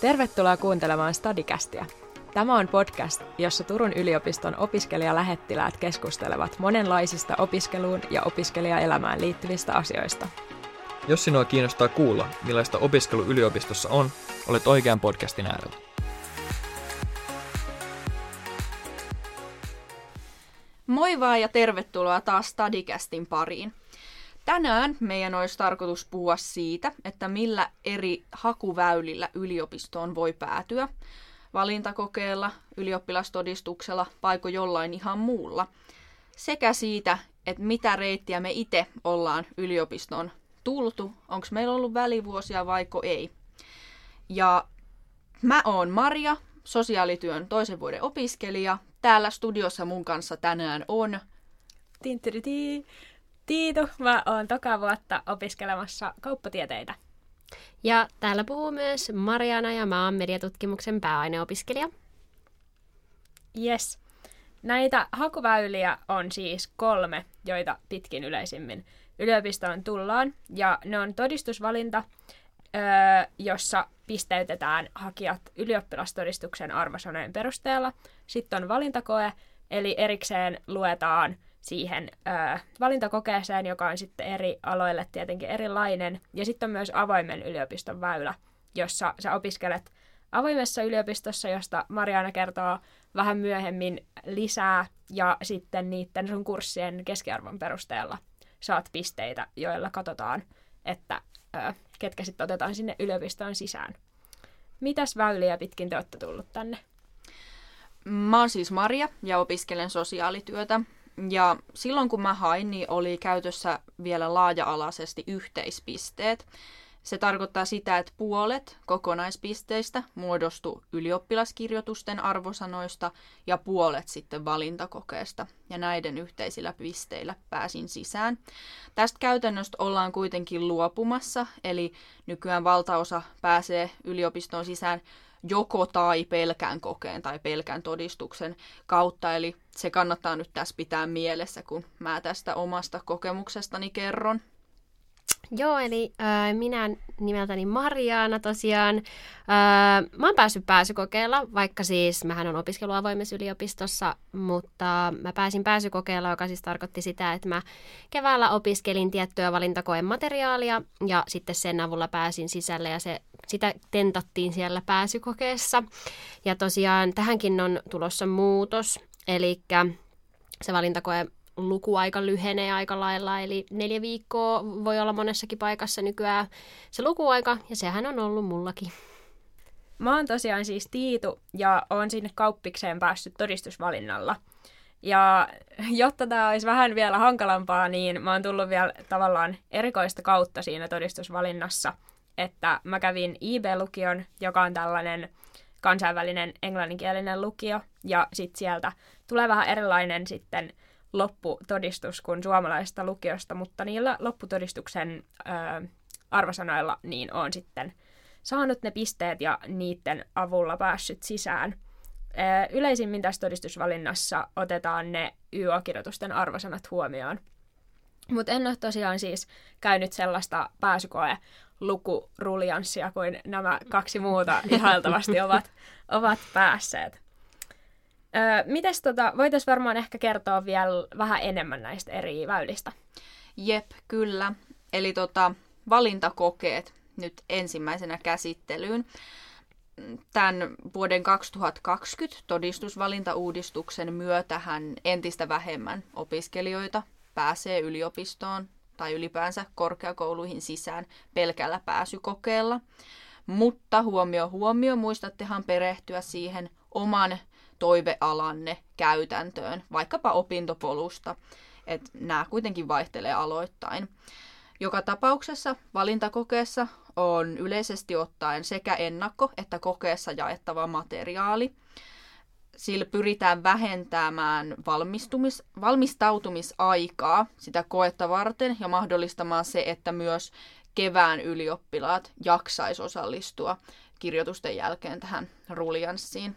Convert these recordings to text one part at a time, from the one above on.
Tervetuloa kuuntelemaan Stadikästiä. Tämä on podcast, jossa Turun yliopiston opiskelijalähettiläät keskustelevat monenlaisista opiskeluun ja opiskelijaelämään liittyvistä asioista. Jos sinua kiinnostaa kuulla, millaista opiskelu yliopistossa on, olet oikean podcastin äärellä. Moi vaan ja tervetuloa taas Stadikästin pariin. Tänään meidän olisi tarkoitus puhua siitä, että millä eri hakuväylillä yliopistoon voi päätyä. Valintakokeella, ylioppilastodistuksella, paiko jollain ihan muulla. Sekä siitä, että mitä reittiä me itse ollaan yliopistoon tultu, onko meillä ollut välivuosia vaiko ei. Ja mä oon Maria, sosiaalityön toisen vuoden opiskelija. Täällä studiossa mun kanssa tänään on... Tintiriti. Tiitu, mä oon toka vuotta opiskelemassa kauppatieteitä. Ja täällä puhuu myös Mariana ja mä oon mediatutkimuksen pääaineopiskelija. Yes. Näitä hakuväyliä on siis kolme, joita pitkin yleisimmin yliopistoon tullaan. Ja ne on todistusvalinta, öö, jossa pisteytetään hakijat ylioppilastodistuksen arvosanojen perusteella. Sitten on valintakoe, eli erikseen luetaan siihen ö, valintakokeeseen, joka on sitten eri aloille tietenkin erilainen. Ja sitten on myös avoimen yliopiston väylä, jossa sä opiskelet avoimessa yliopistossa, josta Mariana kertoo vähän myöhemmin lisää, ja sitten niiden sun kurssien keskiarvon perusteella saat pisteitä, joilla katsotaan, että ö, ketkä sitten otetaan sinne yliopistoon sisään. Mitäs väyliä pitkin te olette tullut tänne? Mä oon siis Maria ja opiskelen sosiaalityötä. Ja silloin kun mä hain, niin oli käytössä vielä laaja-alaisesti yhteispisteet. Se tarkoittaa sitä, että puolet kokonaispisteistä muodostu ylioppilaskirjoitusten arvosanoista ja puolet sitten valintakokeesta. Ja näiden yhteisillä pisteillä pääsin sisään. Tästä käytännöstä ollaan kuitenkin luopumassa, eli nykyään valtaosa pääsee yliopistoon sisään joko tai pelkän kokeen tai pelkän todistuksen kautta. Eli se kannattaa nyt tässä pitää mielessä, kun mä tästä omasta kokemuksestani kerron. Joo, eli äh, minä nimeltäni Mariaana tosiaan. Äh, mä oon päässyt pääsykokeella, vaikka siis mähän on opiskellut avoimessa yliopistossa, mutta mä pääsin pääsykokeella, joka siis tarkoitti sitä, että mä keväällä opiskelin tiettyä valintakoen materiaalia ja sitten sen avulla pääsin sisälle ja se, sitä tentattiin siellä pääsykokeessa. Ja tosiaan tähänkin on tulossa muutos, eli se valintakoe lukuaika lyhenee aika lailla, eli neljä viikkoa voi olla monessakin paikassa nykyään se lukuaika, ja sehän on ollut mullakin. Mä oon tosiaan siis Tiitu, ja oon sinne kauppikseen päässyt todistusvalinnalla. Ja jotta tämä olisi vähän vielä hankalampaa, niin mä oon tullut vielä tavallaan erikoista kautta siinä todistusvalinnassa, että mä kävin IB-lukion, joka on tällainen kansainvälinen englanninkielinen lukio, ja sitten sieltä tulee vähän erilainen sitten lopputodistus kuin suomalaisesta lukiosta, mutta niillä lopputodistuksen ö, arvosanoilla niin on sitten saanut ne pisteet ja niiden avulla päässyt sisään. Ö, yleisimmin tässä todistusvalinnassa otetaan ne YO-kirjoitusten arvosanat huomioon. Mutta en ole tosiaan siis käynyt sellaista pääsykoe lukuruljanssia kuin nämä kaksi muuta ihailtavasti ovat, ovat päässeet. Mites tota, voitaisiin varmaan ehkä kertoa vielä vähän enemmän näistä eri väylistä? Jep, kyllä. Eli tota, valintakokeet nyt ensimmäisenä käsittelyyn. Tämän vuoden 2020 todistusvalintauudistuksen myötähän entistä vähemmän opiskelijoita pääsee yliopistoon tai ylipäänsä korkeakouluihin sisään pelkällä pääsykokeella. Mutta huomio huomio, muistattehan perehtyä siihen oman toivealanne käytäntöön, vaikkapa opintopolusta. että nämä kuitenkin vaihtelee aloittain. Joka tapauksessa valintakokeessa on yleisesti ottaen sekä ennakko- että kokeessa jaettava materiaali. Sillä pyritään vähentämään valmistumis, valmistautumisaikaa sitä koetta varten ja mahdollistamaan se, että myös kevään ylioppilaat jaksaisi osallistua kirjoitusten jälkeen tähän ruljanssiin.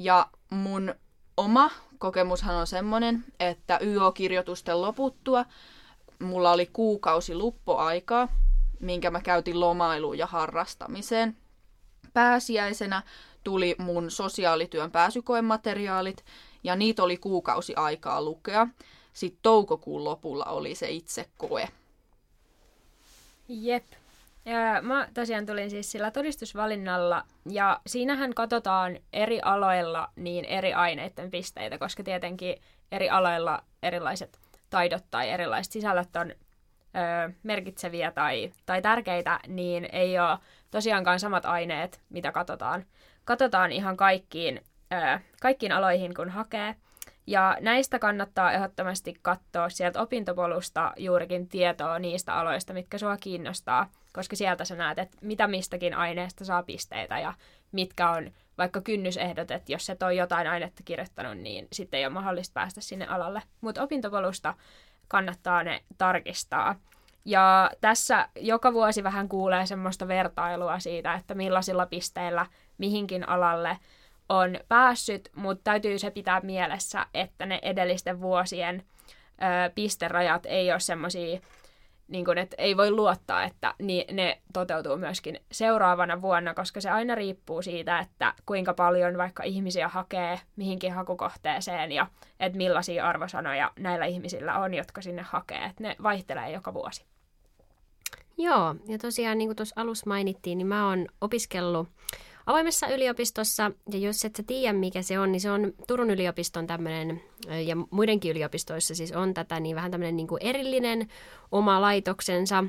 Ja mun oma kokemushan on semmoinen, että YO-kirjoitusten loputtua mulla oli kuukausi luppoaikaa, minkä mä käytin lomailuun ja harrastamiseen. Pääsiäisenä tuli mun sosiaalityön pääsykoemateriaalit ja niitä oli kuukausi aikaa lukea. Sitten toukokuun lopulla oli se itse koe. Jep. Ja mä tosiaan tulin siis sillä todistusvalinnalla ja siinähän katsotaan eri aloilla niin eri aineiden pisteitä, koska tietenkin eri aloilla erilaiset taidot tai erilaiset sisällöt on ö, merkitseviä tai, tai tärkeitä, niin ei ole tosiaankaan samat aineet, mitä katsotaan. Katsotaan ihan kaikkiin, ö, kaikkiin aloihin, kun hakee. Ja näistä kannattaa ehdottomasti katsoa sieltä opintopolusta juurikin tietoa niistä aloista, mitkä sua kiinnostaa, koska sieltä sä näet, että mitä mistäkin aineesta saa pisteitä ja mitkä on vaikka kynnysehdot, että jos et ole jotain ainetta kirjoittanut, niin sitten ei ole mahdollista päästä sinne alalle. Mutta opintopolusta kannattaa ne tarkistaa. Ja tässä joka vuosi vähän kuulee semmoista vertailua siitä, että millaisilla pisteillä mihinkin alalle on päässyt, mutta täytyy se pitää mielessä, että ne edellisten vuosien ö, pisterajat ei ole semmoisia, niin kun, että ei voi luottaa, että ne toteutuu myöskin seuraavana vuonna, koska se aina riippuu siitä, että kuinka paljon vaikka ihmisiä hakee mihinkin hakukohteeseen ja että millaisia arvosanoja näillä ihmisillä on, jotka sinne hakee. Että ne vaihtelee joka vuosi. Joo, ja tosiaan niin kuin tuossa alussa mainittiin, niin mä oon opiskellut avoimessa yliopistossa, ja jos et sä tiedä mikä se on, niin se on Turun yliopiston tämmöinen, ja muidenkin yliopistoissa siis on tätä, niin vähän tämmöinen niin kuin erillinen oma laitoksensa.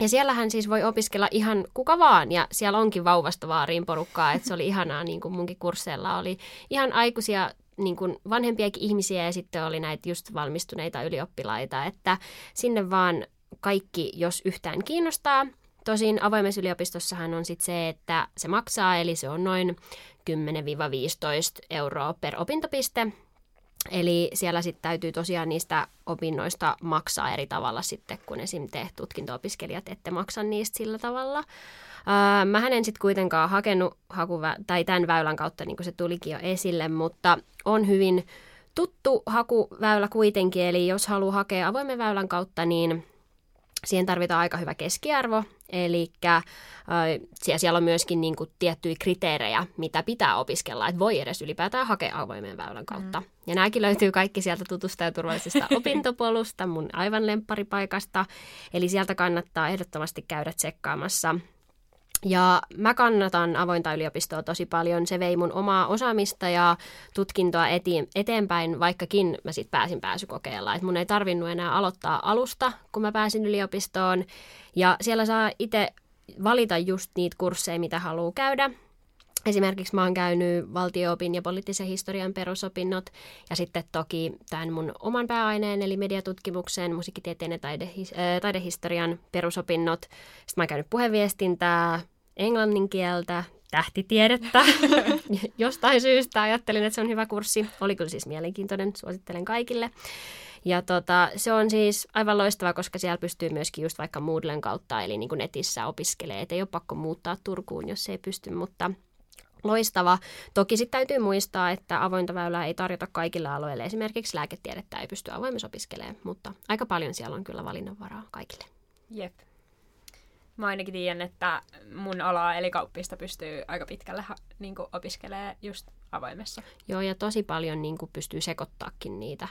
Ja siellähän siis voi opiskella ihan kuka vaan, ja siellä onkin vauvasta vaariin porukkaa, että se oli ihanaa, niin kuin munkin kursseilla oli ihan aikuisia niin kuin vanhempiakin ihmisiä ja sitten oli näitä just valmistuneita ylioppilaita, että sinne vaan kaikki, jos yhtään kiinnostaa. Tosin avoimessa yliopistossahan on sitten se, että se maksaa, eli se on noin 10-15 euroa per opintopiste. Eli siellä sitten täytyy tosiaan niistä opinnoista maksaa eri tavalla sitten, kun esim. te tutkinto-opiskelijat ette maksa niistä sillä tavalla. Öö, mä en sitten kuitenkaan hakenut hakuvä- tai tämän väylän kautta, niin kuin se tulikin jo esille, mutta on hyvin tuttu hakuväylä kuitenkin, eli jos haluaa hakea avoimen väylän kautta, niin Siihen tarvitaan aika hyvä keskiarvo, eli äh, siellä on myöskin niin kuin, tiettyjä kriteerejä, mitä pitää opiskella, että voi edes ylipäätään hakea avoimen väylän kautta. Mm. Ja nämäkin löytyy kaikki sieltä tutusta ja turvallisesta opintopolusta, mun aivan lempparipaikasta, eli sieltä kannattaa ehdottomasti käydä tsekkaamassa ja mä kannatan avointa yliopistoa tosi paljon. Se vei mun omaa osaamista ja tutkintoa eti- eteenpäin, vaikkakin mä sitten pääsin pääsykokeella. Et mun ei tarvinnut enää aloittaa alusta, kun mä pääsin yliopistoon. Ja siellä saa itse valita just niitä kursseja, mitä haluaa käydä. Esimerkiksi mä oon käynyt valtioopin ja poliittisen historian perusopinnot ja sitten toki tämän mun oman pääaineen eli mediatutkimuksen, musiikkitieteen ja taidehis- äh, taidehistorian perusopinnot. Sitten mä oon käynyt puheviestintää, englannin kieltä, tähtitiedettä. Jostain syystä ajattelin, että se on hyvä kurssi. Oli kyllä siis mielenkiintoinen, suosittelen kaikille. Ja tota, se on siis aivan loistava, koska siellä pystyy myöskin just vaikka Moodlen kautta, eli niin kuin netissä opiskelee. Et ei ole pakko muuttaa Turkuun, jos ei pysty, mutta loistava. Toki sitten täytyy muistaa, että avointa väylää ei tarjota kaikille alueille. Esimerkiksi lääketiedettä ei pysty avoimessa opiskelemaan, mutta aika paljon siellä on kyllä valinnanvaraa kaikille. Jep. Mä ainakin tiedän, että mun alaa eli kauppista pystyy aika pitkälle niin opiskelemaan just avoimessa. Joo, ja tosi paljon niin kuin pystyy sekoittaakin niitä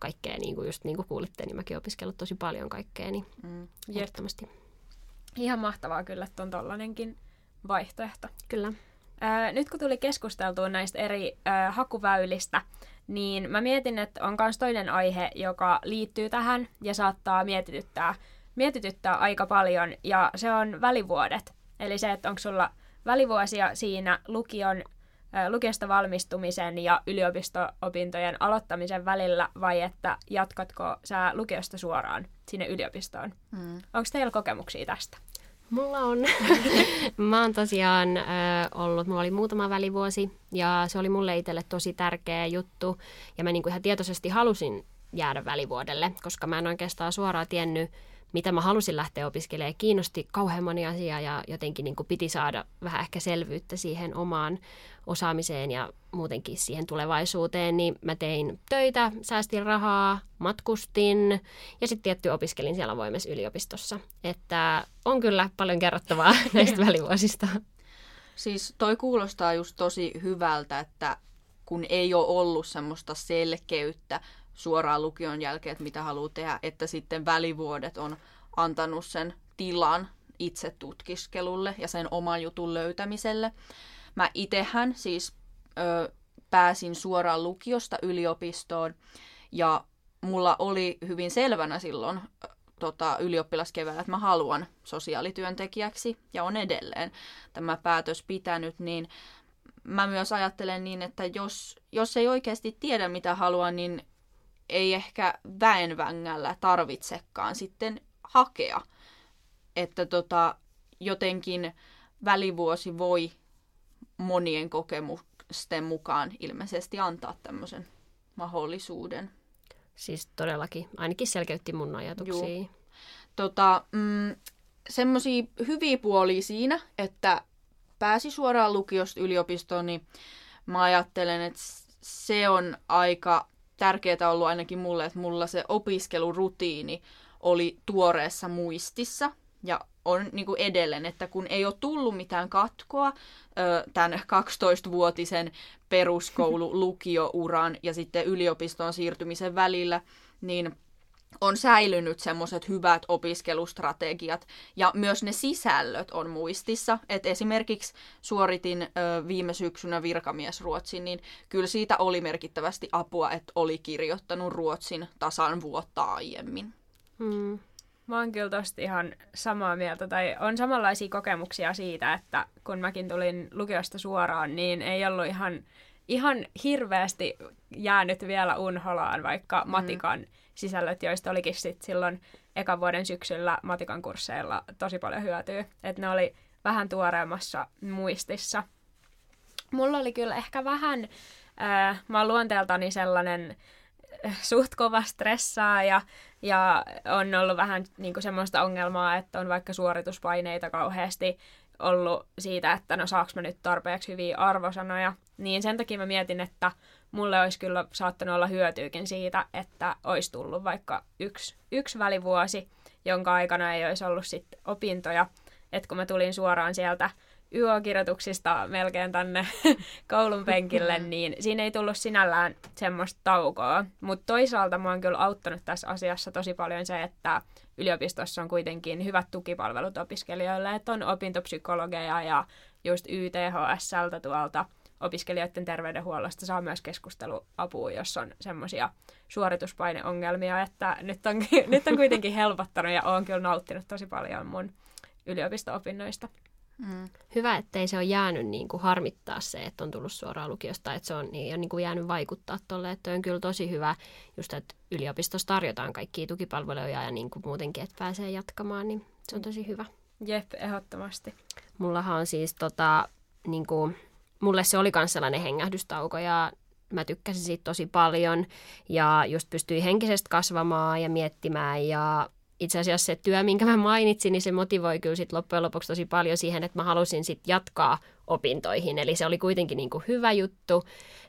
kaikkea, niin kuin just niin kuin kuulitte, niin mäkin opiskellut tosi paljon kaikkea, niin mm. ehdottomasti. Ihan mahtavaa kyllä, että on tollanenkin vaihtoehto. Kyllä. Ää, nyt kun tuli keskusteltua näistä eri ää, hakuväylistä, niin mä mietin, että on myös toinen aihe, joka liittyy tähän ja saattaa mietityttää, mietityttää aika paljon, ja se on välivuodet. Eli se, että onko sulla välivuosia siinä lukion, ää, lukiosta valmistumisen ja yliopisto-opintojen aloittamisen välillä, vai että jatkatko sä lukiosta suoraan sinne yliopistoon? Mm. Onko teillä kokemuksia tästä? Mulla on. mä oon tosiaan äh, ollut, mulla oli muutama välivuosi ja se oli mulle itselle tosi tärkeä juttu. Ja mä niinku ihan tietoisesti halusin jäädä välivuodelle, koska mä en oikeastaan suoraan tiennyt, mitä mä halusin lähteä opiskelemaan. Kiinnosti kauhean moni asia ja jotenkin niin kuin piti saada vähän ehkä selvyyttä siihen omaan osaamiseen ja muutenkin siihen tulevaisuuteen. Niin mä tein töitä, säästin rahaa, matkustin ja sitten tietty opiskelin siellä avoimessa yliopistossa. Että on kyllä paljon kerrottavaa näistä välivuosista. Siis toi kuulostaa just tosi hyvältä, että kun ei ole ollut semmoista selkeyttä suoraan lukion jälkeen, että mitä haluaa tehdä, että sitten välivuodet on antanut sen tilan itse tutkiskelulle ja sen oman jutun löytämiselle. Mä itehän siis ö, pääsin suoraan lukiosta yliopistoon ja mulla oli hyvin selvänä silloin tota, ylioppilaskeväällä, että mä haluan sosiaalityöntekijäksi ja on edelleen tämä päätös pitänyt, niin mä myös ajattelen niin, että jos, jos ei oikeasti tiedä mitä haluaa, niin ei ehkä väenvängällä tarvitsekaan sitten hakea. Että tota, jotenkin välivuosi voi monien kokemusten mukaan ilmeisesti antaa tämmöisen mahdollisuuden. Siis todellakin, ainakin selkeytti mun ajatuksia. Juu. Tota, mm, semmoisia hyviä puolia siinä, että pääsi suoraan lukiosta yliopistoon, niin mä ajattelen, että se on aika tärkeää ollut ainakin mulle, että mulla se opiskelurutiini oli tuoreessa muistissa. Ja on niin kuin edelleen, että kun ei ole tullut mitään katkoa tämän 12-vuotisen peruskoulu-lukiouran ja sitten yliopistoon siirtymisen välillä, niin on säilynyt semmoiset hyvät opiskelustrategiat ja myös ne sisällöt on muistissa. Et esimerkiksi suoritin ö, viime syksynä virkamiesruotsin, niin kyllä siitä oli merkittävästi apua, että oli kirjoittanut ruotsin tasan vuotta aiemmin. Hmm. Mä oon kyllä tosta ihan samaa mieltä, tai on samanlaisia kokemuksia siitä, että kun mäkin tulin lukiosta suoraan, niin ei ollut ihan, ihan hirveästi jäänyt vielä unholaan, vaikka mm. Sisällöt, joista olikin sit silloin ekan vuoden syksyllä matikan kursseilla tosi paljon hyötyä. Että ne oli vähän tuoreemmassa muistissa. Mulla oli kyllä ehkä vähän, äh, mä luonteeltani sellainen äh, suht kova stressaa ja, ja on ollut vähän niin kuin semmoista ongelmaa, että on vaikka suorituspaineita kauheasti ollut siitä, että no saaks mä nyt tarpeeksi hyviä arvosanoja. Niin sen takia mä mietin, että mulle olisi kyllä saattanut olla hyötyykin siitä, että olisi tullut vaikka yksi, yksi välivuosi, jonka aikana ei olisi ollut sit opintoja. Että kun mä tulin suoraan sieltä YO-kirjoituksista melkein tänne koulun penkille, niin siinä ei tullut sinällään semmoista taukoa. Mutta toisaalta mä oon kyllä auttanut tässä asiassa tosi paljon se, että yliopistossa on kuitenkin hyvät tukipalvelut opiskelijoille, että on opintopsykologeja ja just YTHSltä tuolta opiskelijoiden terveydenhuollosta saa myös keskusteluapua, jos on semmoisia suorituspaineongelmia, että nyt on, nyt on kuitenkin helpottanut ja olen kyllä nauttinut tosi paljon mun yliopisto-opinnoista. Mm. Hyvä, ettei se ole jäänyt niin kuin harmittaa se, että on tullut suoraan lukiosta, että se on, niin, on niin kuin jäänyt vaikuttaa tuolle, että on kyllä tosi hyvä just, että yliopistossa tarjotaan kaikkia tukipalveluja ja niin kuin muutenkin, että pääsee jatkamaan, niin se on tosi hyvä. Jep, ehdottomasti. Mullahan on siis tota, niin kuin, mulle se oli myös sellainen hengähdystauko ja mä tykkäsin siitä tosi paljon. Ja just pystyi henkisesti kasvamaan ja miettimään ja itse asiassa se työ, minkä mä mainitsin, niin se motivoi kyllä sit loppujen lopuksi tosi paljon siihen, että mä halusin sit jatkaa opintoihin. Eli se oli kuitenkin niin kuin hyvä juttu,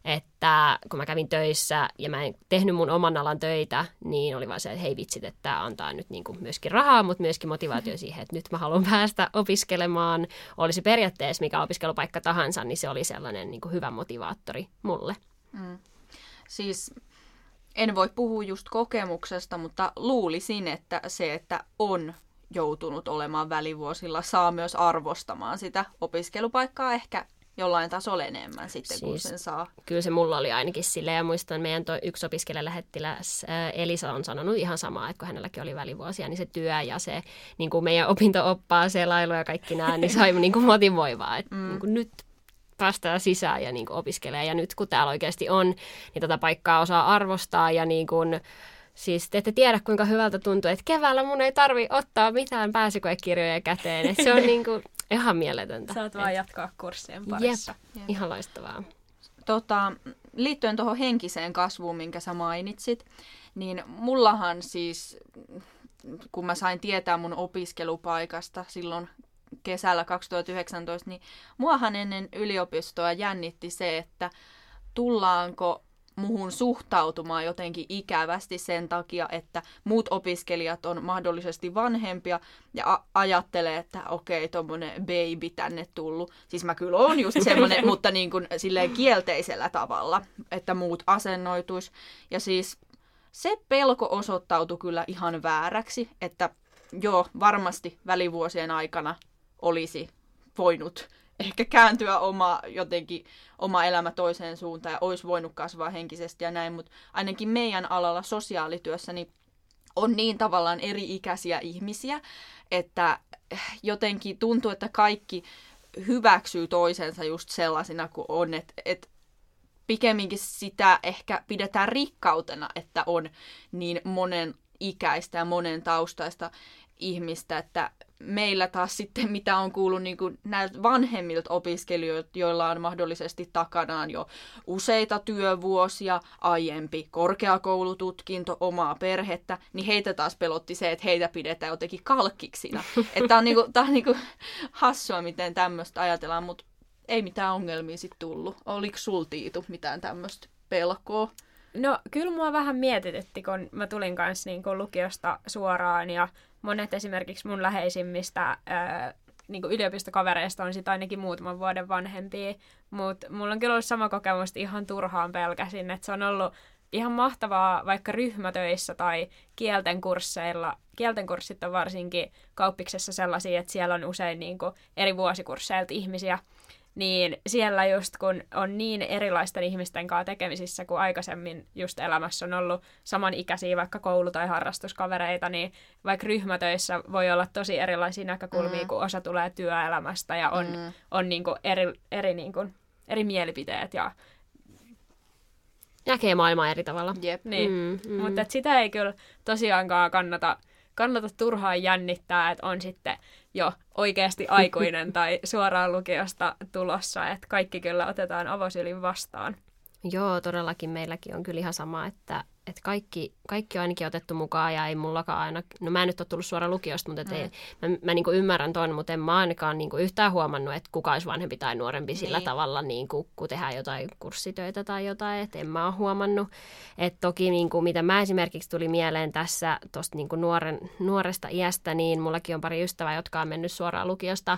että kun mä kävin töissä ja mä en tehnyt mun oman alan töitä, niin oli vaan se, että hei vitsit, että tämä antaa nyt niin kuin myöskin rahaa, mutta myöskin motivaatio siihen, että nyt mä haluan päästä opiskelemaan. Oli se periaatteessa mikä opiskelupaikka tahansa, niin se oli sellainen niin kuin hyvä motivaattori mulle. Mm. Siis en voi puhua just kokemuksesta, mutta luulisin, että se, että on joutunut olemaan välivuosilla, saa myös arvostamaan sitä opiskelupaikkaa ehkä jollain tasolla enemmän sitten, siis, kun sen saa. Kyllä se mulla oli ainakin sille ja muistan meidän toi yksi opiskelijalähettiläs Elisa on sanonut ihan samaa, että kun hänelläkin oli välivuosia, niin se työ ja se niin kuin meidän opinto-oppaa, selailu ja kaikki nämä, niin sai niin kuin motivoivaa, että mm. niin kuin nyt päästään sisään ja niin kuin opiskelee. Ja nyt kun täällä oikeasti on, niin tätä paikkaa osaa arvostaa ja niin kuin, Siis te ette tiedä, kuinka hyvältä tuntuu, että keväällä mun ei tarvi ottaa mitään pääsykoekirjoja käteen. Et se on niin kuin ihan mieletöntä. Saat vaan jatkaa kurssien parissa. Jep, Jep. ihan loistavaa. Tota, liittyen tuohon henkiseen kasvuun, minkä sä mainitsit, niin mullahan siis, kun mä sain tietää mun opiskelupaikasta silloin kesällä 2019, niin muahan ennen yliopistoa jännitti se, että tullaanko muhun suhtautumaan jotenkin ikävästi sen takia, että muut opiskelijat on mahdollisesti vanhempia ja a- ajattelee, että okei, tuommoinen baby tänne tullut. Siis mä kyllä oon just semmoinen, mutta niin kuin silleen kielteisellä tavalla, että muut asennoituis. Ja siis se pelko osoittautui kyllä ihan vääräksi, että joo, varmasti välivuosien aikana olisi voinut ehkä kääntyä oma, jotenkin, oma elämä toiseen suuntaan ja olisi voinut kasvaa henkisesti ja näin, mutta ainakin meidän alalla sosiaalityössä niin on niin tavallaan eri-ikäisiä ihmisiä, että jotenkin tuntuu, että kaikki hyväksyy toisensa just sellaisina kuin on, että, että pikemminkin sitä ehkä pidetään rikkautena, että on niin monen ikäistä ja monen taustaista ihmistä, että meillä taas sitten, mitä on kuullut niin kuin näiltä vanhemmilta opiskelijoilta, joilla on mahdollisesti takanaan jo useita työvuosia, aiempi korkeakoulututkinto, omaa perhettä, niin heitä taas pelotti se, että heitä pidetään jotenkin kalkkiksina. että tämä on, niin kuin, tämä on niin kuin hassua, miten tämmöistä ajatellaan, mutta ei mitään ongelmia sitten tullut. Oliko sul Tiitu mitään tämmöistä pelkoa? No kyllä mua vähän mietitytti, kun mä tulin kanssa niin kuin lukiosta suoraan ja monet esimerkiksi mun läheisimmistä ää, niin kuin yliopistokavereista on sitten ainakin muutaman vuoden vanhempia, mutta mulla on kyllä ollut sama kokemus, että ihan turhaan pelkäsin, että se on ollut ihan mahtavaa vaikka ryhmätöissä tai kielten kursseilla. Kielten kurssit on varsinkin kauppiksessa sellaisia, että siellä on usein niin kuin eri vuosikursseilta ihmisiä, niin siellä just kun on niin erilaisten ihmisten kanssa tekemisissä kuin aikaisemmin just elämässä on ollut samanikäisiä vaikka koulu- tai harrastuskavereita, niin vaikka ryhmätöissä voi olla tosi erilaisia näkökulmia, mm. kun osa tulee työelämästä ja on, mm. on niin kuin eri, eri, niin kuin, eri mielipiteet ja Näkee maailmaa eri tavalla. Jep. Niin, mm, mm. mutta sitä ei kyllä tosiaankaan kannata, kannata turhaan jännittää, että on sitten jo oikeasti aikuinen tai suoraan lukiosta tulossa, että kaikki kyllä otetaan avosylin vastaan. Joo, todellakin meilläkin on kyllä ihan sama, että, että kaikki, kaikki on ainakin otettu mukaan ja ei mullakaan aina, no mä en nyt ole tullut suoraan lukiosta, mutta mm. ei, mä, mä niin ymmärrän ton, mutta en mä ainakaan niin yhtään huomannut, että kuka olisi vanhempi tai nuorempi sillä niin. tavalla, niin kuin, kun tehdään jotain kurssitöitä tai jotain, että en mä ole huomannut. Että toki niin kuin, mitä mä esimerkiksi tuli mieleen tässä tuosta niin nuoren, nuoresta iästä, niin mullakin on pari ystävää, jotka on mennyt suoraan lukiosta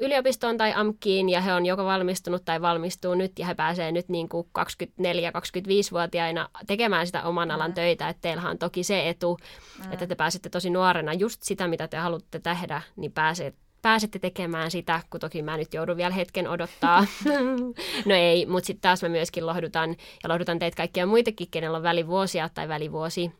yliopistoon tai AMKiin ja he on joko valmistunut tai valmistuu nyt ja he pääsee nyt niin kuin 24-25-vuotiaina tekemään sitä oman alan mm. töitä. Että teillähän on toki se etu, mm. että te pääsette tosi nuorena just sitä, mitä te haluatte tehdä, niin pääsee, pääsette tekemään sitä, kun toki mä nyt joudun vielä hetken odottaa. no ei, mutta sitten taas mä myöskin lohdutan ja lohdutan teitä kaikkia muitakin, kenellä on välivuosia tai välivuosi,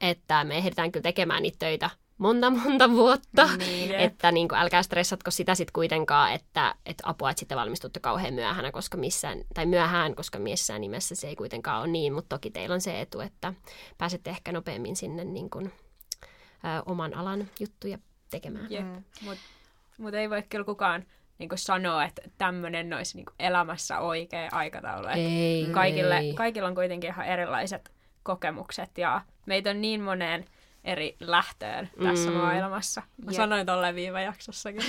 että me ehditään kyllä tekemään niitä töitä monta monta vuotta, niin. että niin kuin, älkää stressatko sitä sitten kuitenkaan, että, että apua, että sitten valmistutte kauhean myöhään, koska missään, tai myöhään, koska missään nimessä se ei kuitenkaan ole niin, mutta toki teillä on se etu, että pääsette ehkä nopeammin sinne niin kuin, ö, oman alan juttuja tekemään. Jep, mm. mutta mut ei voi kyllä kukaan niin kuin sanoa, että tämmöinen olisi niin kuin elämässä oikea aikataulu. Ei, kaikille, ei. Kaikilla on kuitenkin ihan erilaiset kokemukset ja meitä on niin moneen eri lähtöön tässä mm. maailmassa. Mä Jep. sanoin tolleen viime jaksossakin.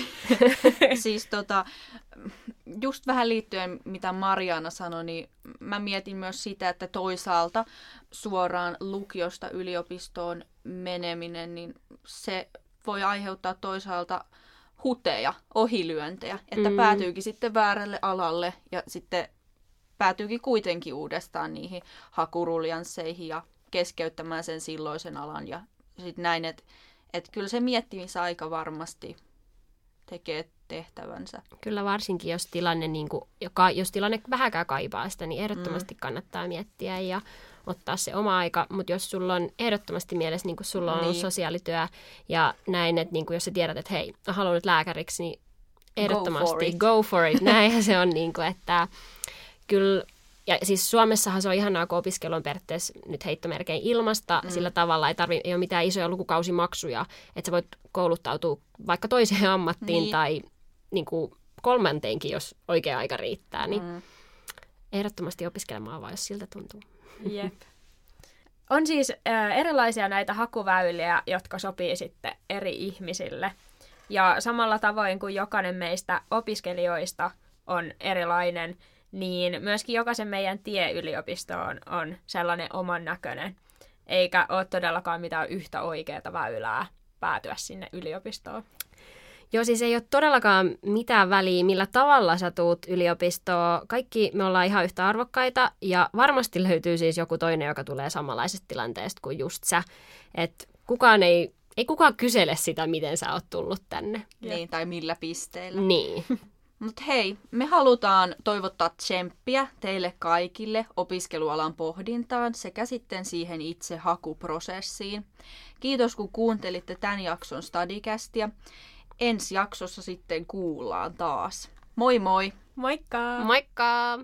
siis tota, just vähän liittyen mitä Mariana sanoi, niin mä mietin myös sitä, että toisaalta suoraan lukiosta yliopistoon meneminen, niin se voi aiheuttaa toisaalta huteja, ohilyöntejä, että mm. päätyykin sitten väärälle alalle ja sitten päätyykin kuitenkin uudestaan niihin hakuruljansseihin ja keskeyttämään sen silloisen alan ja sitten näin, että et kyllä se miettimisaika varmasti tekee tehtävänsä. Kyllä varsinkin, jos tilanne, niin kuin, joka, jos tilanne vähäkään kaipaa sitä, niin ehdottomasti mm. kannattaa miettiä ja ottaa se oma aika. Mutta jos sulla on ehdottomasti mielessä, niin kuin sulla on niin. ollut sosiaalityö ja näin, että niin kuin jos sä tiedät, että hei, mä haluan nyt lääkäriksi, niin ehdottomasti go for it. Go for it. Näinhän se on, niin kuin, että kyllä ja siis Suomessahan se on ihanaa, kun opiskelu on periaatteessa nyt heittomerkein ilmasta mm. sillä tavalla, ei, tarvi, ei ole mitään isoja lukukausimaksuja, että sä voit kouluttautua vaikka toiseen ammattiin niin. tai niin kuin kolmanteenkin, jos oikea aika riittää, niin mm. ehdottomasti opiskelemaan vaan, jos siltä tuntuu. Jep. On siis äh, erilaisia näitä hakuväyliä, jotka sopii sitten eri ihmisille. Ja samalla tavoin kuin jokainen meistä opiskelijoista on erilainen, niin myöskin jokaisen meidän tie yliopistoon on sellainen oman näköinen, eikä ole todellakaan mitään yhtä oikeaa väylää päätyä sinne yliopistoon. Joo, siis ei ole todellakaan mitään väliä, millä tavalla sä tuut yliopistoon. Kaikki me ollaan ihan yhtä arvokkaita ja varmasti löytyy siis joku toinen, joka tulee samanlaisesta tilanteesta kuin just sä. Et kukaan ei, ei kukaan kysele sitä, miten sä oot tullut tänne. Niin, tai millä pisteillä. Niin. Mutta hei, me halutaan toivottaa tsemppiä teille kaikille opiskelualan pohdintaan sekä sitten siihen itse hakuprosessiin. Kiitos kun kuuntelitte tämän jakson Stadikästiä. Ensi jaksossa sitten kuullaan taas. Moi moi! Moikka! Moikka!